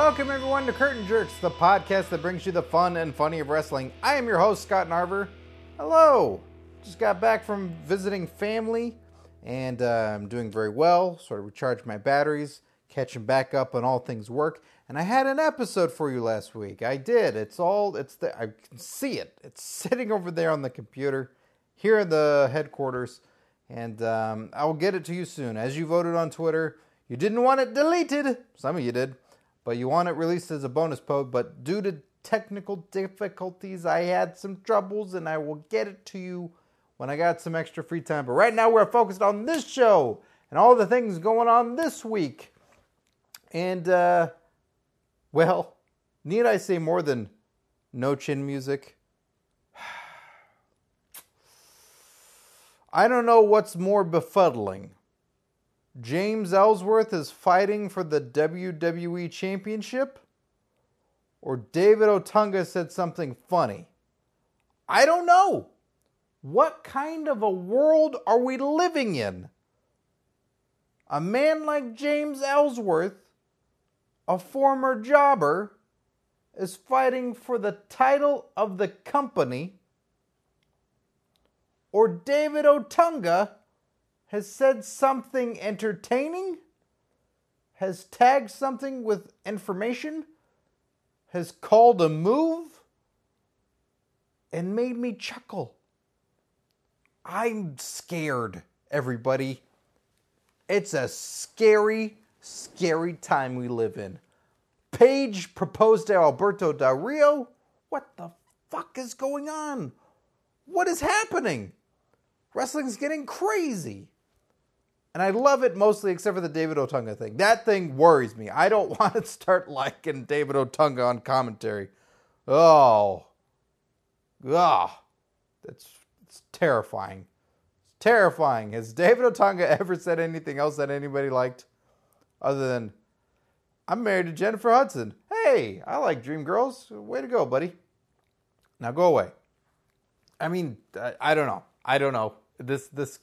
Welcome, everyone, to Curtain Jerks, the podcast that brings you the fun and funny of wrestling. I am your host, Scott Narver. Hello. Just got back from visiting family, and uh, I'm doing very well. Sort of recharged my batteries, catching back up on all things work. And I had an episode for you last week. I did. It's all, it's the, I can see it. It's sitting over there on the computer here in the headquarters. And um, I will get it to you soon. As you voted on Twitter, you didn't want it deleted. Some of you did but you want it released as a bonus pod. But due to technical difficulties, I had some troubles, and I will get it to you when I got some extra free time. But right now, we're focused on this show and all the things going on this week. And, uh, well, need I say more than no chin music? I don't know what's more befuddling James Ellsworth is fighting for the WWE Championship? Or David Otunga said something funny? I don't know. What kind of a world are we living in? A man like James Ellsworth, a former jobber, is fighting for the title of the company, or David Otunga has said something entertaining, has tagged something with information, has called a move, and made me chuckle. I'm scared, everybody. It's a scary, scary time we live in. Paige proposed to Alberto Del Rio. What the fuck is going on? What is happening? Wrestling's getting crazy. And I love it mostly except for the David Otunga thing. That thing worries me. I don't want to start liking David Otunga on commentary. Oh. Ah. That's it's terrifying. It's terrifying. Has David Otunga ever said anything else that anybody liked? Other than, I'm married to Jennifer Hudson. Hey, I like Dream Girls. Way to go, buddy. Now go away. I mean, I, I don't know. I don't know. This this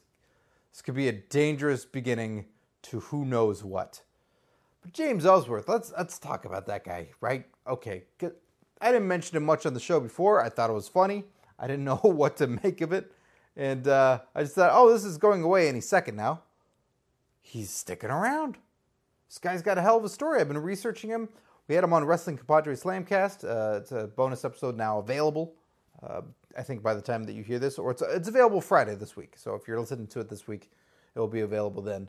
this could be a dangerous beginning to who knows what. But James Ellsworth, let's let's talk about that guy, right? Okay, I didn't mention him much on the show before. I thought it was funny. I didn't know what to make of it, and uh, I just thought, oh, this is going away any second now. He's sticking around. This guy's got a hell of a story. I've been researching him. We had him on Wrestling Compadre Slamcast. Uh, it's a bonus episode now available. Uh, I think by the time that you hear this, or it's it's available Friday this week. So if you're listening to it this week, it will be available then.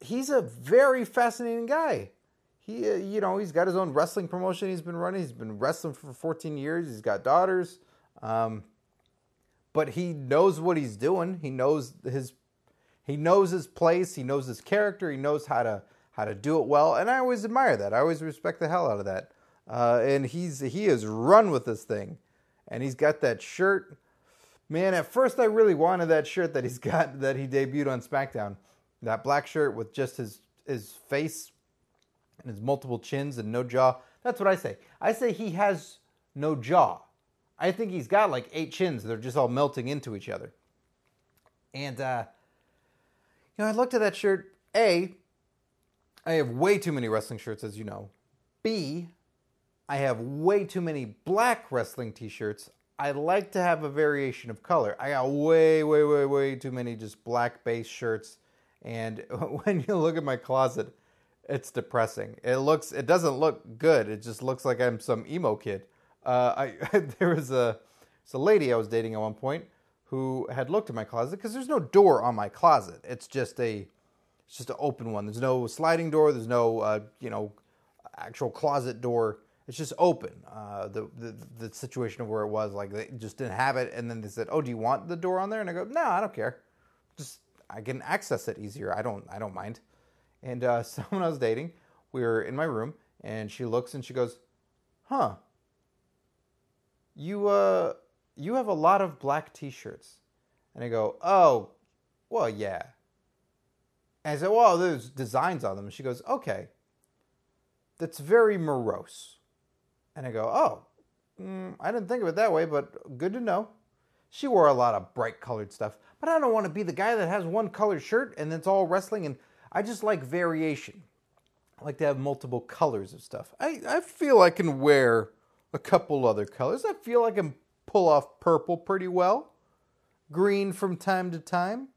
He's a very fascinating guy. He, uh, you know, he's got his own wrestling promotion he's been running. He's been wrestling for 14 years. He's got daughters, um, but he knows what he's doing. He knows his he knows his place. He knows his character. He knows how to how to do it well. And I always admire that. I always respect the hell out of that. Uh, and he's he has run with this thing and he's got that shirt. Man, at first I really wanted that shirt that he's got that he debuted on SmackDown. That black shirt with just his his face and his multiple chins and no jaw. That's what I say. I say he has no jaw. I think he's got like eight chins. They're just all melting into each other. And uh, you know, I looked at that shirt. A, I have way too many wrestling shirts, as you know. B, I have way too many black wrestling t shirts. I like to have a variation of color. I got way, way, way, way too many just black base shirts. And when you look at my closet, it's depressing. It looks, it doesn't look good. It just looks like I'm some emo kid. Uh, I there was a, it's a lady I was dating at one point who had looked at my closet because there's no door on my closet. It's just a, it's just an open one. There's no sliding door. There's no, uh, you know, actual closet door it's just open. Uh, the, the, the situation of where it was, like they just didn't have it, and then they said, "Oh, do you want the door on there?" And I go, "No, I don't care. Just I can access it easier. I don't I don't mind." And uh, someone I was dating, we were in my room, and she looks and she goes, "Huh? You uh you have a lot of black T-shirts," and I go, "Oh, well, yeah." And I said, "Well, there's designs on them." And she goes, "Okay." That's very morose. And I go, oh, mm, I didn't think of it that way, but good to know. She wore a lot of bright colored stuff, but I don't want to be the guy that has one colored shirt and it's all wrestling. And I just like variation. I like to have multiple colors of stuff. I, I feel I can wear a couple other colors. I feel I can pull off purple pretty well, green from time to time.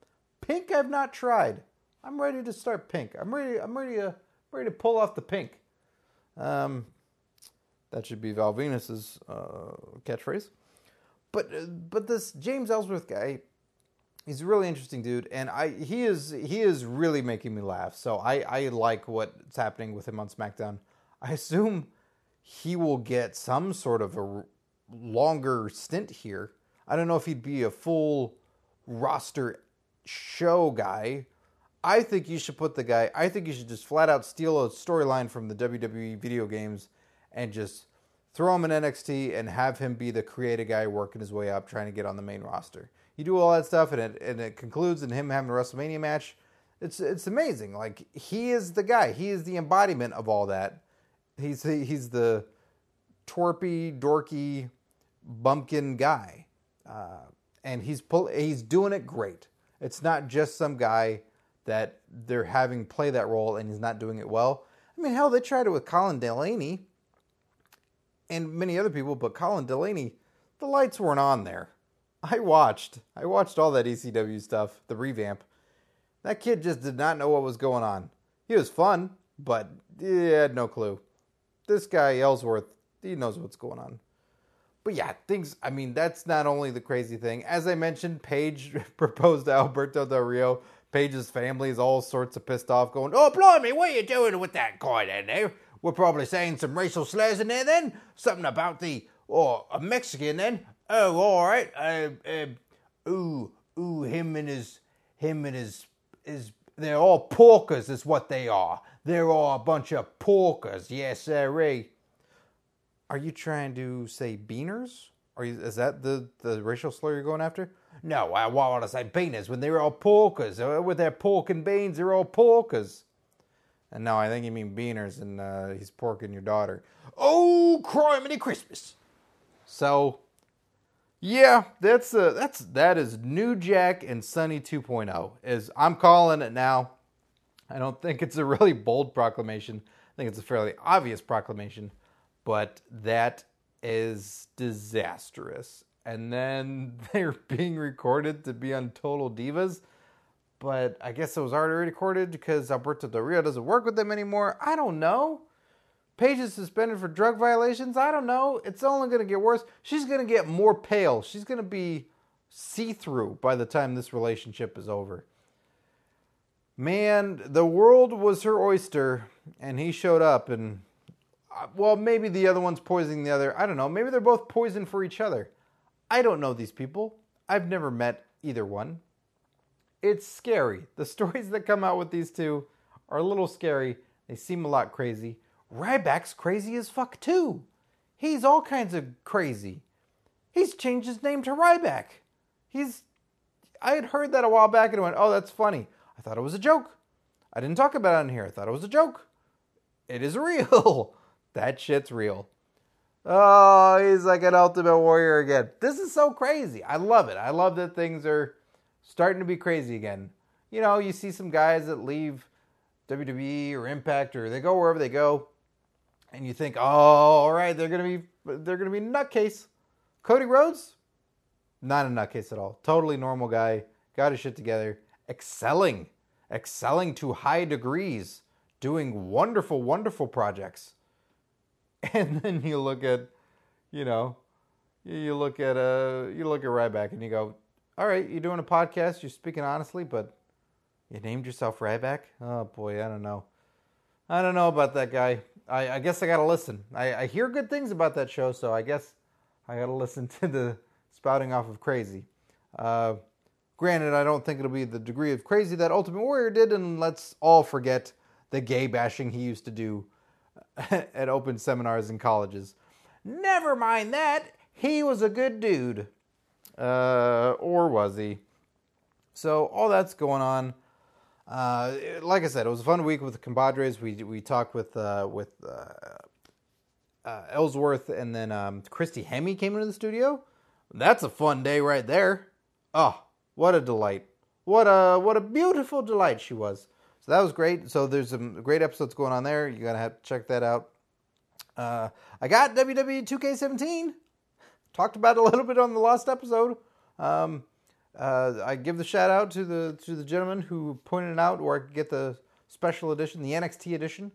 Pink I've not tried. I'm ready to start pink. I'm ready. I'm ready to ready to pull off the pink. Um, that should be Val Venis's uh, catchphrase. But uh, but this James Ellsworth guy, he's a really interesting dude, and I he is he is really making me laugh. So I I like what's happening with him on SmackDown. I assume he will get some sort of a longer stint here. I don't know if he'd be a full roster show guy. I think you should put the guy. I think you should just flat out steal a storyline from the WWE video games and just throw him in NXT and have him be the creative guy working his way up, trying to get on the main roster. You do all that stuff, and it and it concludes in him having a WrestleMania match. It's it's amazing. Like he is the guy. He is the embodiment of all that. He's he's the twerpy, dorky, bumpkin guy, uh, and he's pull, he's doing it great. It's not just some guy that they're having play that role and he's not doing it well. I mean, hell, they tried it with Colin Delaney and many other people, but Colin Delaney, the lights weren't on there. I watched. I watched all that ECW stuff, the revamp. That kid just did not know what was going on. He was fun, but he had no clue. This guy, Ellsworth, he knows what's going on. But yeah, things, I mean, that's not only the crazy thing. As I mentioned, Paige proposed to Alberto Del Rio. Paige's family is all sorts of pissed off, going, Oh, blimey, what are you doing with that guy in there? We're probably saying some racial slurs in there then? Something about the, or a Mexican then? Oh, all right. Uh, uh, ooh, ooh, him and his, him and his, his, they're all porkers is what they are. They're all a bunch of porkers. Yes, sir. Are you trying to say beaners? Are you, is that the, the racial slur you're going after? No, I want to say beaners when they're all porkers. Uh, with their pork and beans, they're all porkers. And no, I think you mean beaners, and uh, he's porking your daughter. Oh, criminy Christmas! So, yeah, that's uh, that's that is New Jack and Sunny 2.0. Is I'm calling it now. I don't think it's a really bold proclamation. I think it's a fairly obvious proclamation, but that is disastrous. And then they're being recorded to be on Total Divas but I guess it was already recorded because Alberto Del Rio doesn't work with them anymore. I don't know. Paige is suspended for drug violations. I don't know. It's only going to get worse. She's going to get more pale. She's going to be see through by the time this relationship is over. Man, the world was her oyster, and he showed up, and uh, well, maybe the other one's poisoning the other. I don't know. Maybe they're both poison for each other. I don't know these people. I've never met either one it's scary. The stories that come out with these two are a little scary. They seem a lot crazy. Ryback's crazy as fuck too. He's all kinds of crazy. He's changed his name to Ryback. He's I had heard that a while back and went, "Oh, that's funny." I thought it was a joke. I didn't talk about it on here. I thought it was a joke. It is real. that shit's real. Oh, he's like an ultimate warrior again. This is so crazy. I love it. I love that things are starting to be crazy again. You know, you see some guys that leave WWE or Impact or they go wherever they go, and you think, oh, all right, they're gonna be they're gonna be nutcase. Cody Rhodes, not a nutcase at all. Totally normal guy, got his shit together, excelling, excelling to high degrees, doing wonderful, wonderful projects. And then you look at, you know, you look at uh you look at Ryback and you go, all right, you're doing a podcast, you're speaking honestly, but you named yourself Ryback? Oh boy, I don't know. I don't know about that guy. I, I guess I gotta listen. I, I hear good things about that show, so I guess I gotta listen to the spouting off of crazy. Uh, granted, I don't think it'll be the degree of crazy that Ultimate Warrior did, and let's all forget the gay bashing he used to do at open seminars in colleges. Never mind that. He was a good dude. Uh, or was he? So all that's going on. Uh, like I said, it was a fun week with the compadres. We we talked with uh, with uh, uh, Ellsworth, and then um, Christy Hemme came into the studio. That's a fun day right there. Oh, what a delight! What a what a beautiful delight she was. So that was great. So there's some great episodes going on there. You're gonna have to check that out. Uh, I got WWE 2K17. Talked about a little bit on the last episode. Um, uh, I give the shout out to the to the gentleman who pointed out where I could get the special edition, the NXT edition,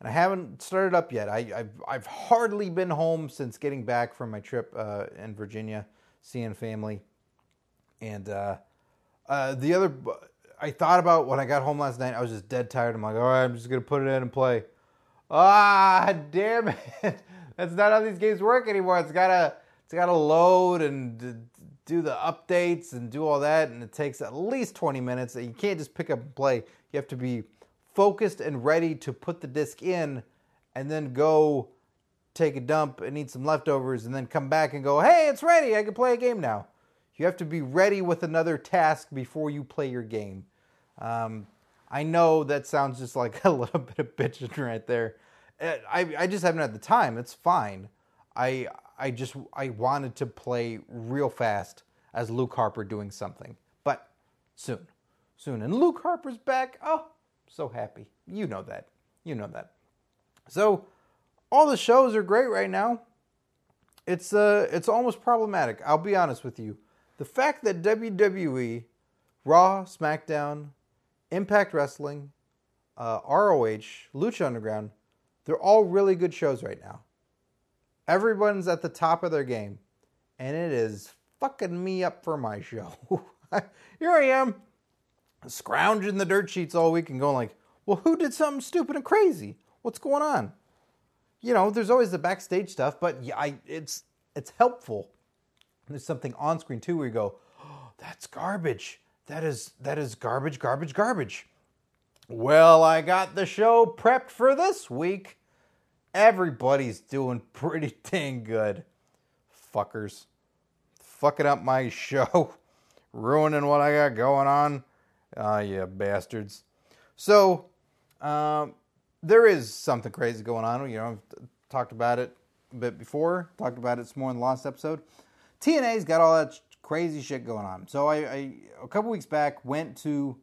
and I haven't started up yet. I, have I've hardly been home since getting back from my trip uh, in Virginia, seeing family, and uh, uh, the other. I thought about when I got home last night. I was just dead tired. I'm like, all right, I'm just gonna put it in and play. Ah, damn it! That's not how these games work anymore. It's gotta it's gotta load and do the updates and do all that, and it takes at least 20 minutes. You can't just pick up and play. You have to be focused and ready to put the disc in and then go take a dump and eat some leftovers and then come back and go, hey, it's ready. I can play a game now. You have to be ready with another task before you play your game. Um, I know that sounds just like a little bit of bitching right there. Uh, I, I just haven't had the time. It's fine. I I just I wanted to play real fast as Luke Harper doing something. But soon. Soon. And Luke Harper's back. Oh, so happy. You know that. You know that. So all the shows are great right now. It's uh it's almost problematic. I'll be honest with you. The fact that WWE, Raw, SmackDown, Impact Wrestling, uh, ROH, Lucha Underground, they're all really good shows right now. Everyone's at the top of their game, and it is fucking me up for my show. Here I am, scrounging the dirt sheets all week and going like, well, who did something stupid and crazy? What's going on? You know, there's always the backstage stuff, but yeah, I, it's it's helpful. There's something on screen too where you go, oh, that's garbage. That is that is garbage, garbage, garbage. Well, I got the show prepped for this week everybody's doing pretty dang good. Fuckers. Fucking up my show. Ruining what I got going on. Ah, oh, yeah, bastards. So, um, there is something crazy going on. You know, I've talked about it a bit before, talked about it some more in the last episode. TNA's got all that crazy shit going on. So, I, I a couple weeks back went to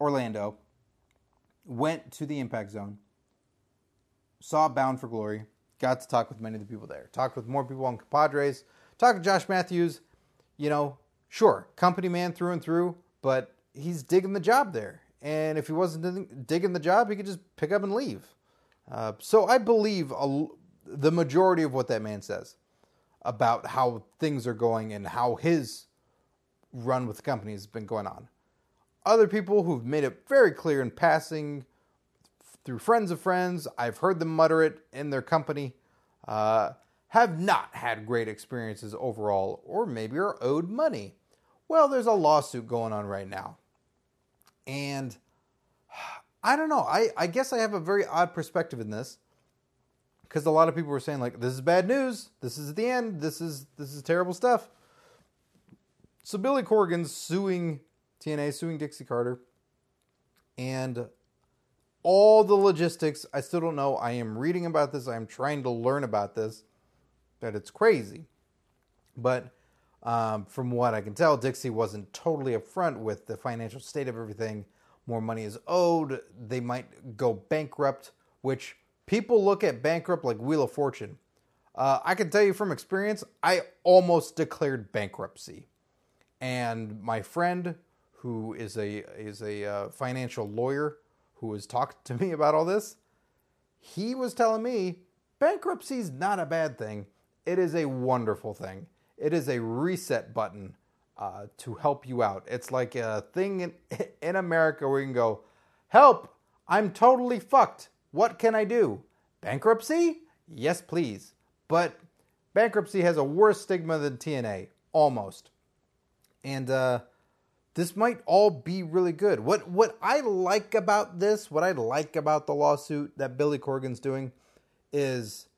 Orlando, went to the Impact Zone saw Bound for Glory, got to talk with many of the people there, talked with more people on Compadres, talked to Josh Matthews. You know, sure, company man through and through, but he's digging the job there. And if he wasn't digging the job, he could just pick up and leave. Uh, so I believe a, the majority of what that man says about how things are going and how his run with the company has been going on. Other people who've made it very clear in passing through friends of friends, I've heard them mutter it in their company, uh, have not had great experiences overall, or maybe are owed money. Well, there's a lawsuit going on right now. And I don't know. I, I guess I have a very odd perspective in this. Because a lot of people were saying, like, this is bad news. This is the end. This is this is terrible stuff. So Billy Corgan's suing TNA, suing Dixie Carter. And all the logistics. I still don't know. I am reading about this. I am trying to learn about this. That it's crazy. But um, from what I can tell, Dixie wasn't totally upfront with the financial state of everything. More money is owed. They might go bankrupt, which people look at bankrupt like Wheel of Fortune. Uh, I can tell you from experience, I almost declared bankruptcy. And my friend, who is a is a uh, financial lawyer, who was talking to me about all this, he was telling me bankruptcy is not a bad thing. It is a wonderful thing. It is a reset button uh, to help you out. It's like a thing in, in America where you can go, Help! I'm totally fucked. What can I do? Bankruptcy? Yes, please. But bankruptcy has a worse stigma than TNA, almost. And uh, this might all be really good. What what I like about this, what I like about the lawsuit that Billy Corgan's doing is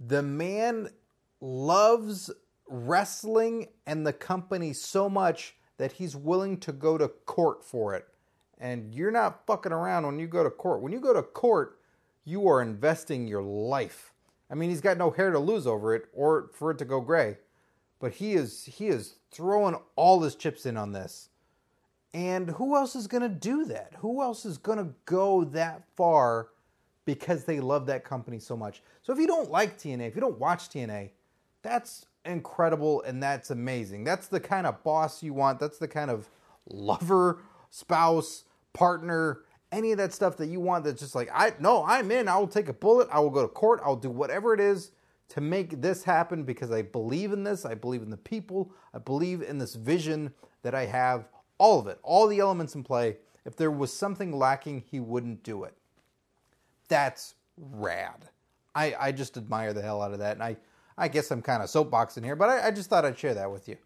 the man loves wrestling and the company so much that he's willing to go to court for it. And you're not fucking around when you go to court. When you go to court, you are investing your life. I mean, he's got no hair to lose over it or for it to go gray. But he is he is throwing all his chips in on this And who else is going to do that? Who else is going to go that far because they love that company so much? So if you don't like TNA, if you don't watch TNA, that's incredible and that's amazing. That's the kind of boss you want. That's the kind of lover, spouse, partner, any of that stuff that you want that's just like, I no, I'm in. I will take a bullet. I will go to court. I'll do whatever it is to make this happen because I believe in this. I believe in the people. I believe in this vision that I have. All of it, all the elements in play. If there was something lacking, he wouldn't do it. That's rad. I, I just admire the hell out of that. And I, I guess I'm kind of soapboxing here, but I, I just thought I'd share that with you.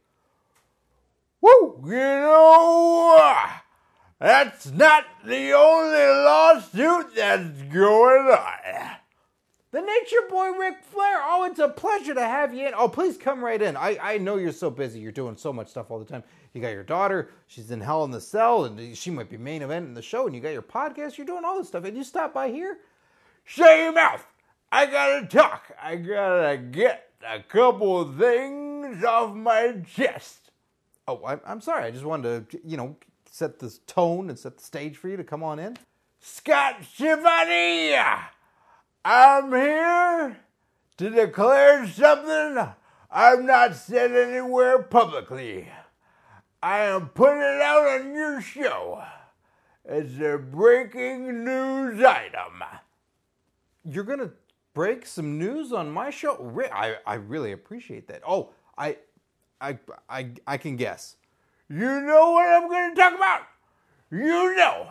Woo! You know, that's not the only lawsuit that's going on. The Nature Boy Ric Flair. Oh, it's a pleasure to have you in. Oh, please come right in. I, I know you're so busy. You're doing so much stuff all the time. You got your daughter. She's in Hell in the Cell, and she might be main event in the show. And you got your podcast. You're doing all this stuff. And you stop by here. Shut your mouth. I gotta talk. I gotta get a couple of things off my chest. Oh, I, I'm sorry. I just wanted to, you know, set the tone and set the stage for you to come on in. Scott Schiavone, I'm here to declare something I've not said anywhere publicly. I am putting it out on your show. It's a breaking news item. You're gonna break some news on my show? I, I really appreciate that. Oh, I, I, I, I can guess. You know what I'm going to talk about? You know.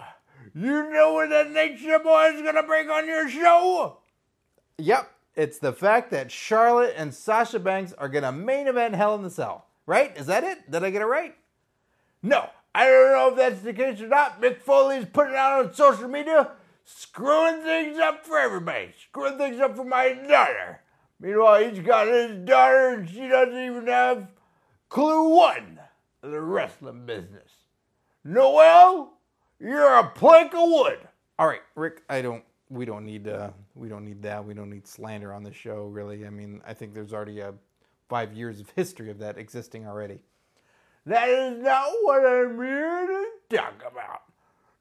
You know what the Nature Boy is going to break on your show? Yep, it's the fact that Charlotte and Sasha Banks are going to main event Hell in the Cell. Right? Is that it? Did I get it right? No, I don't know if that's the case or not. Mick Foley's putting out on social media, screwing things up for everybody, screwing things up for my daughter. Meanwhile, he's got his daughter, and she doesn't even have clue one of the wrestling business. Noelle, you're a plank of wood. All right, Ric, I don't we don't need uh we don't need that. We don't need slander on the show really. I mean, I think there's already a 5 years of history of that existing already. That is not what I'm here to talk about.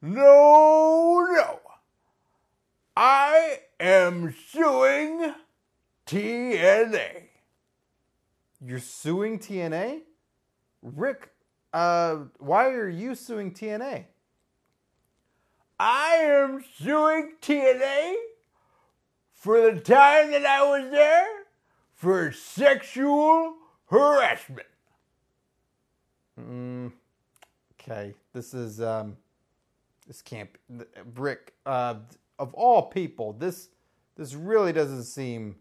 No, no. I am suing TNA. You're suing TNA? Ric, uh, why are you suing TNA? I am suing TNA for the time that I was there for sexual harassment. Mm, okay, this is um, this can't be Ric. Uh, of all people, this this really doesn't seem.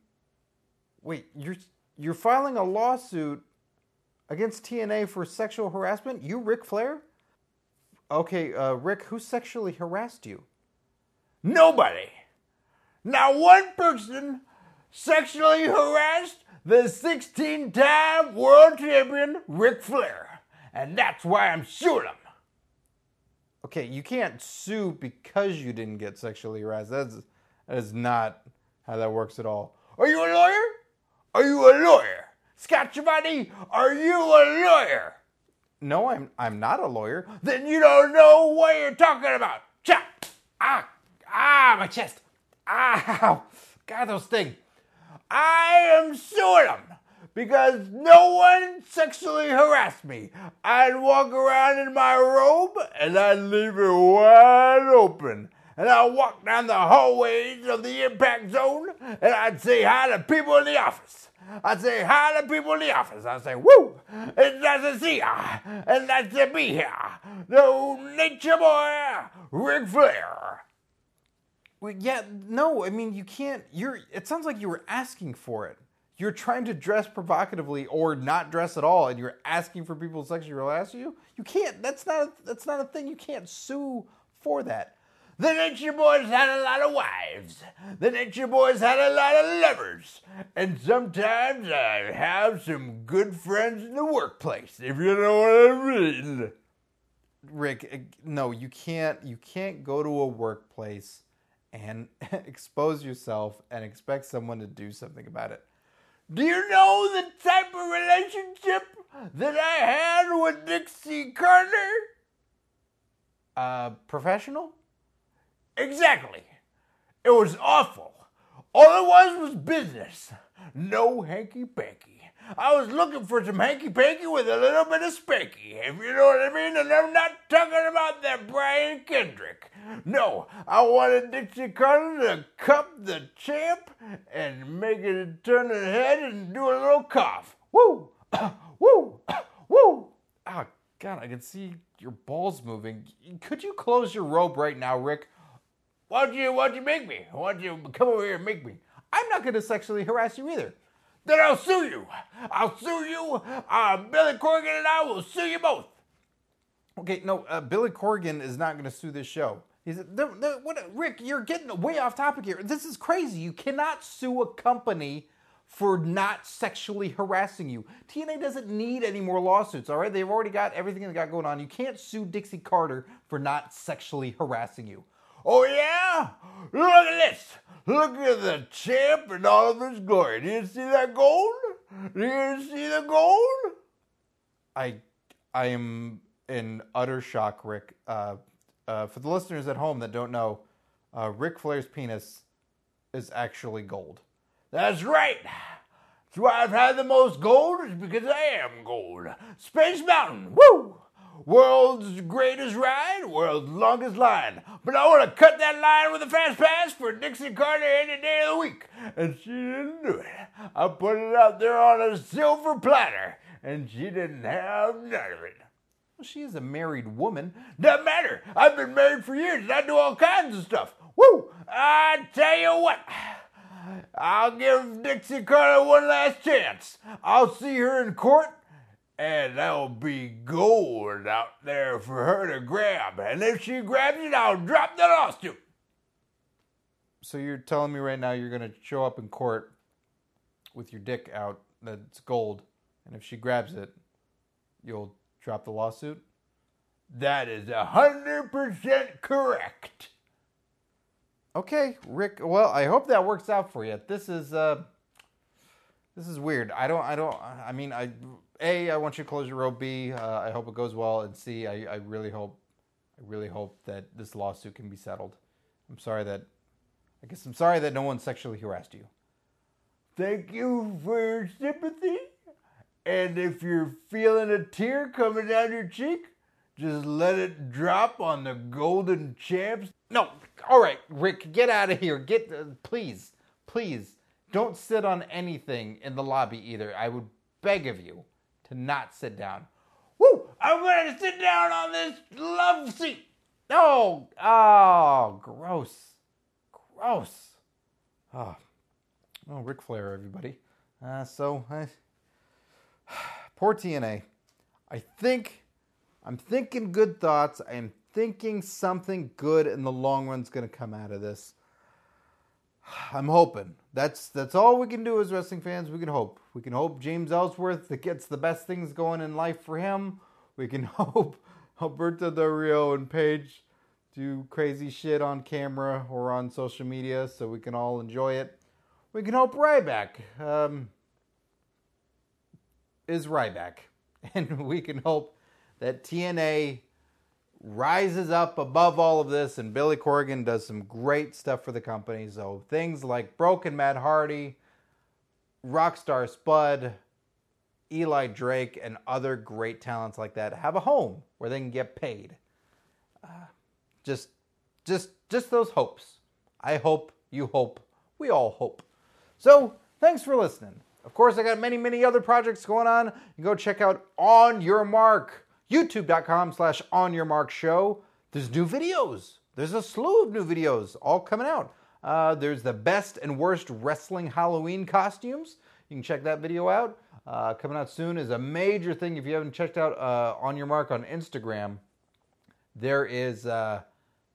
Wait, you're you're filing a lawsuit against TNA for sexual harassment? You, Ric Flair? Okay, uh, Ric, who sexually harassed you? Nobody. Now one person sexually harassed the 16 time world champion Ric Flair. And that's why I'm suing him. Okay, you can't sue because you didn't get sexually harassed. That's, that is not how that works at all. Are you a lawyer? Are you a lawyer? Scott Giovanni, are you a lawyer? No, I'm I'm not a lawyer. Then you don't know what you're talking about. Ah! Ah, my chest. Ow! God, those sting. I am suing them because no one sexually harassed me. I'd walk around in my robe and I'd leave it wide open. And I'd walk down the hallways of the impact zone and I'd say hi to people in the office. I'd say hi to people in the office. I'd say, woo, it's nice to see ya, and nice to be here. The nature boy, Ric Flair. Well, yeah, no, I mean, you can't, you're, it sounds like you were asking for it. You're trying to dress provocatively or not dress at all, and you're asking for people to sexually harass you. You can't, that's not, a, that's not a thing. You can't sue for that. The Nature Boys had a lot of wives. The Nature Boys had a lot of lovers. And sometimes I have some good friends in the workplace, if you know what I mean. Ric, eh, no, you can't you can't go to a workplace and expose yourself and expect someone to do something about it. Do you know the type of relationship that I had with Dixie Carter? Uh, professional? Exactly. It was awful. All it was was business. No hanky panky. I was looking for some hanky panky with a little bit of spanky, if you know what I mean. And I'm not talking about that Brian Kendrick. No, I wanted Dixie Carter to cup the champ and make it turn its head and do a little cough. Woo! Woo! Woo! Oh, God, I can see your balls moving. Could you close your robe right now, Ric? Why'd you, why'd you make me? Why'd you come over here and make me? I'm not going to sexually harass you either. Then I'll sue you. I'll sue you. Uh, Billy Corgan and I will sue you both. Okay, no, uh, Billy Corgan is not going to sue this show. He's they're, they're, what, Ric, you're getting way off topic here. This is crazy. You cannot sue a company for not sexually harassing you. TNA doesn't need any more lawsuits, all right? They've already got everything they got going on. You can't sue Dixie Carter for not sexually harassing you. Oh, yeah? Look at this. Look at the champ in all of his glory. Do you see that gold? Do you see the gold? I, I am in utter shock, Ric. Uh, uh, for the listeners at home that don't know, uh, Ric Flair's penis is actually gold. That's right. That's why I've had the most gold, is because I am gold. Space Mountain, woo! World's greatest ride, world's longest line. But I want to cut that line with a fast pass for Dixie Carter any day of the week. And she didn't do it. I put it out there on a silver platter, and she didn't have none of it. Well, she is a married woman. Doesn't matter. I've been married for years, and I do all kinds of stuff. Woo! I tell you what. I'll give Dixie Carter one last chance. I'll see her in court and there'll be gold out there for her to grab. And if she grabs it, I'll drop the lawsuit. So you're telling me right now you're going to show up in court with your dick out that's gold, and if she grabs it, you'll drop the lawsuit? That is a hundred percent correct. Okay, Ric. Well, I hope that works out for you. This is uh, this is weird. I don't. I don't. I mean, I a, I want you to close your rope. B, uh, I hope it goes well. And C, I, I really hope, I really hope that this lawsuit can be settled. I'm sorry that, I guess I'm sorry that no one sexually harassed you. Thank you for your sympathy. And if you're feeling a tear coming down your cheek, just let it drop on the golden champs. No, all right, Ric, get out of here. Get, uh, please, please, don't sit on anything in the lobby either. I would beg of you to not sit down. Woo! I'm going to sit down on this love seat. Oh, oh, gross. Gross. Oh, oh Ric Flair, everybody. Uh, so, I, poor TNA. I think, I'm thinking good thoughts. I'm thinking something good in the long run is going to come out of this. I'm hoping. That's that's all we can do as wrestling fans. We can hope. We can hope James Ellsworth gets the best things going in life for him. We can hope Alberto Del Rio and Paige do crazy shit on camera or on social media so we can all enjoy it. We can hope Ryback um, is Ryback. And we can hope that TNA rises up above all of this, and Billy Corgan does some great stuff for the company. So things like Broken Matt Hardy, Rockstar Spud, Eli Drake, and other great talents like that have a home where they can get paid. Uh, just, just, just those hopes. I hope you hope. We all hope. So thanks for listening. Of course, I got many, many other projects going on. You go check out On Your Mark youtube.com slash on your mark show. There's new videos. There's a slew of new videos all coming out. Uh, there's the best and worst wrestling Halloween costumes. You can check that video out. Uh, coming out soon is a major thing. If you haven't checked out uh, on your mark on Instagram, there is uh,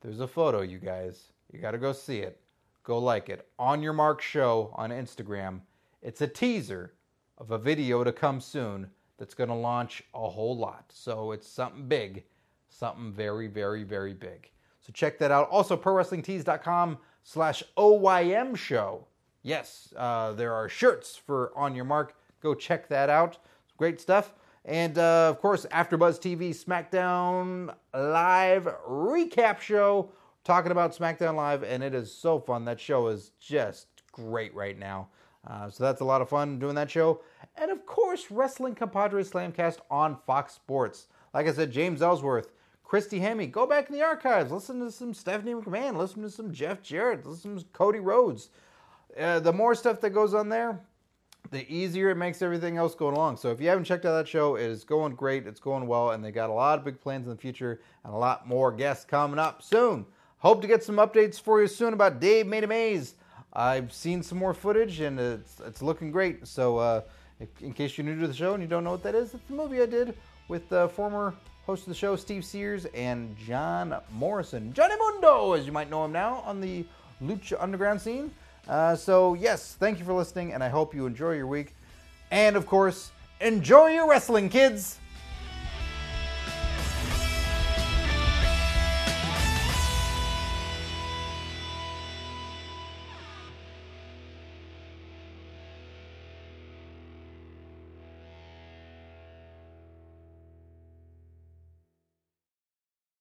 there's a photo, you guys. You got to go see it. Go like it. On your mark show on Instagram. It's a teaser of a video to come soon that's going to launch a whole lot. So it's something big, something very, very, very big. So check that out. Also, ProWrestlingTees.com slash OYM show. Yes, uh, there are shirts for On Your Mark. Go check that out. Great stuff. And uh, of course, AfterBuzz TV SmackDown Live recap show, talking about SmackDown Live, and it is so fun. That show is just great right now. Uh, so that's a lot of fun doing that show. And of course, Wrestling Compadres Slamcast on Fox Sports. Like I said, James Ellsworth, Christy Hemme, go back in the archives, listen to some Stephanie McMahon, listen to some Jeff Jarrett, listen to Cody Rhodes. Uh, the more stuff that goes on there, the easier it makes everything else go along. So if you haven't checked out that show, it is going great. It's going well, and they got a lot of big plans in the future and a lot more guests coming up soon. Hope to get some updates for you soon about Dave Made a Maze. I've seen some more footage, and it's it's looking great. So uh, in case you're new to the show and you don't know what that is, it's the movie I did with the former host of the show, Steve Sears, and John Morrison. Johnny Mundo, as you might know him now, on the Lucha Underground scene. Uh, so, yes, thank you for listening, and I hope you enjoy your week. And of course, enjoy your wrestling, kids!